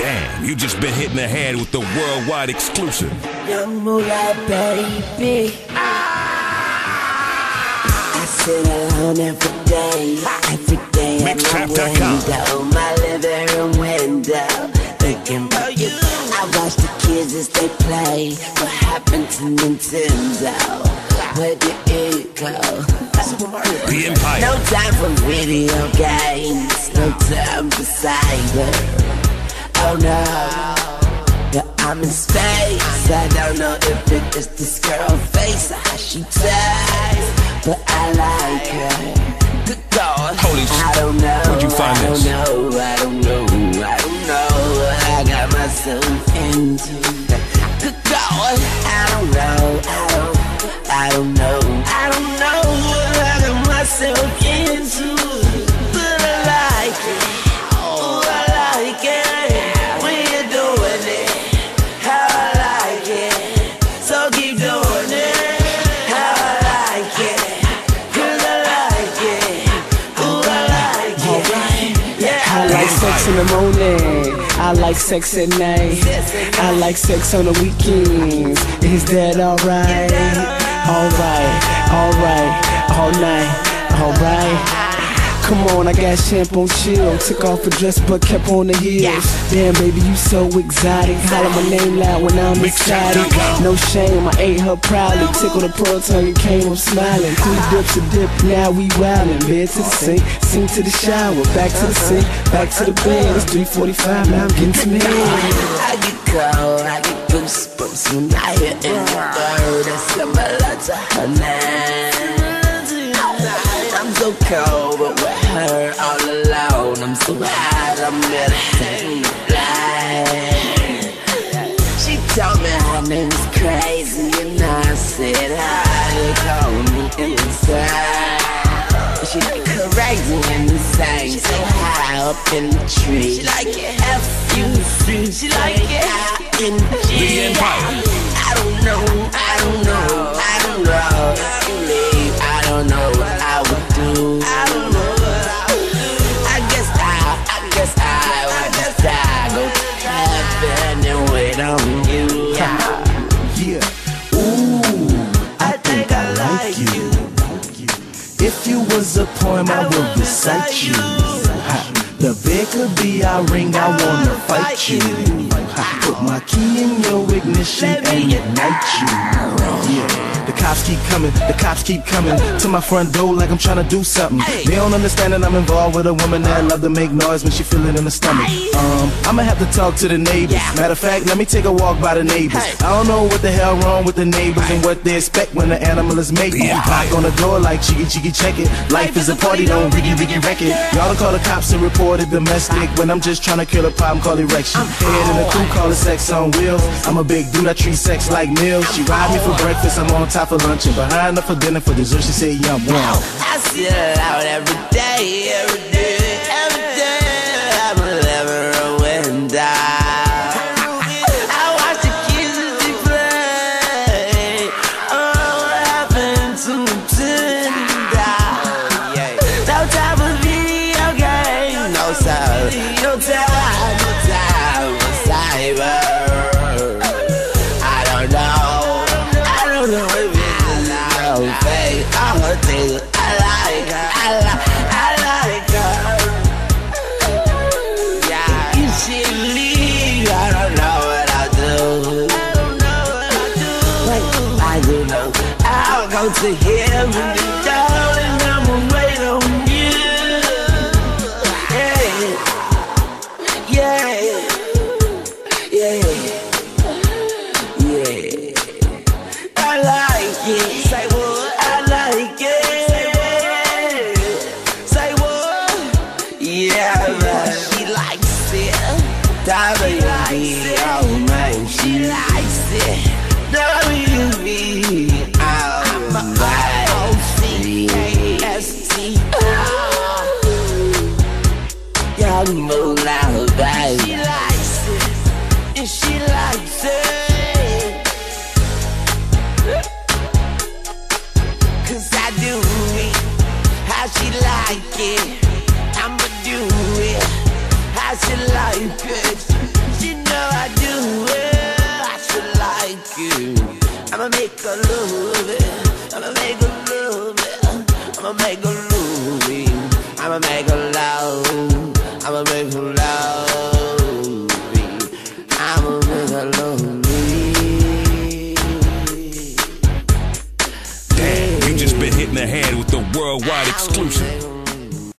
Damn, you just been hitting the head with the worldwide exclusive. Young Moolah, baby. I sit alone every day, every day Mixtrap.com. window, my living room window, thinking about you. I watch the kids as they play. What happened to Nintendo? Where did it go? The Empire. No time for video games, no time for cyber. Oh. Yeah, I'm in space. I don't know if it is this girl face or how she tastes, but I like her. Good God, Holy sh- I don't know. Where'd you find I this? Sex in the morning. I like sex at night. I like sex on the weekends. Is that alright? Alright, alright, all night, alright. Come on, I got shampoo chill. Took off a dress but kept on the heels. Damn, baby, you so exotic. Holler my name loud when I'm excited. No shame, I ate her proudly. Tickled her pearl tongue and came up smiling. Three dips a dip, now we wildin'. Bed to the sink, sink to the shower. Back to the sink, back to the bed. It's 3:45, now I'm getting to head. I get cold, I get goosebumps when I hear any word that's similar to her name. So cold, but with her all alone, I'm so hot, I'm meditating blind. She told me her name's crazy, and I said, they call me inside? She like crazy and insane, so high up in the tree. She like it F U C. She like it I N G. I don't know, I don't know, I don't know. If you leave, I don't know I will recite you. The bed could be our ring, I wanna fight you. Put my key in your ignition and ignite you. Yeah. The cops keep coming, the cops keep coming to my front door like I'm trying to do something. They don't understand that I'm involved with a woman that love to make noise when she feel it in the stomach. Um, I'ma have to talk to the neighbors. Matter of fact, let me take a walk by the neighbors. I don't know what the hell wrong with the neighbors and what they expect when the animal is mating. Knock on the door like cheeky cheeky check it. Life is a party, don't riggy riggy wreck it. Y'all call the cops and report it domestic when I'm just trying to kill a problem, call erection. Head in the crew, call it sex on wheels. I'm a big dude, I treat sex like meals. She ride me for breakfast, I'm on top for lunch and behind her for dinner for dessert. She say yum wow. I see it out every day, every day, Do know. I'll go to heaven and darling. I'ma wait on you. Yeah, yeah, yeah. it, I'ma do it. How she like it, She know I do it. I should like you. I'ma make her love it, I'ma make her love it, I'ma make her love it, I'ma make her love, I'ma make her love, I'ma make a love. the head with the worldwide exclusive.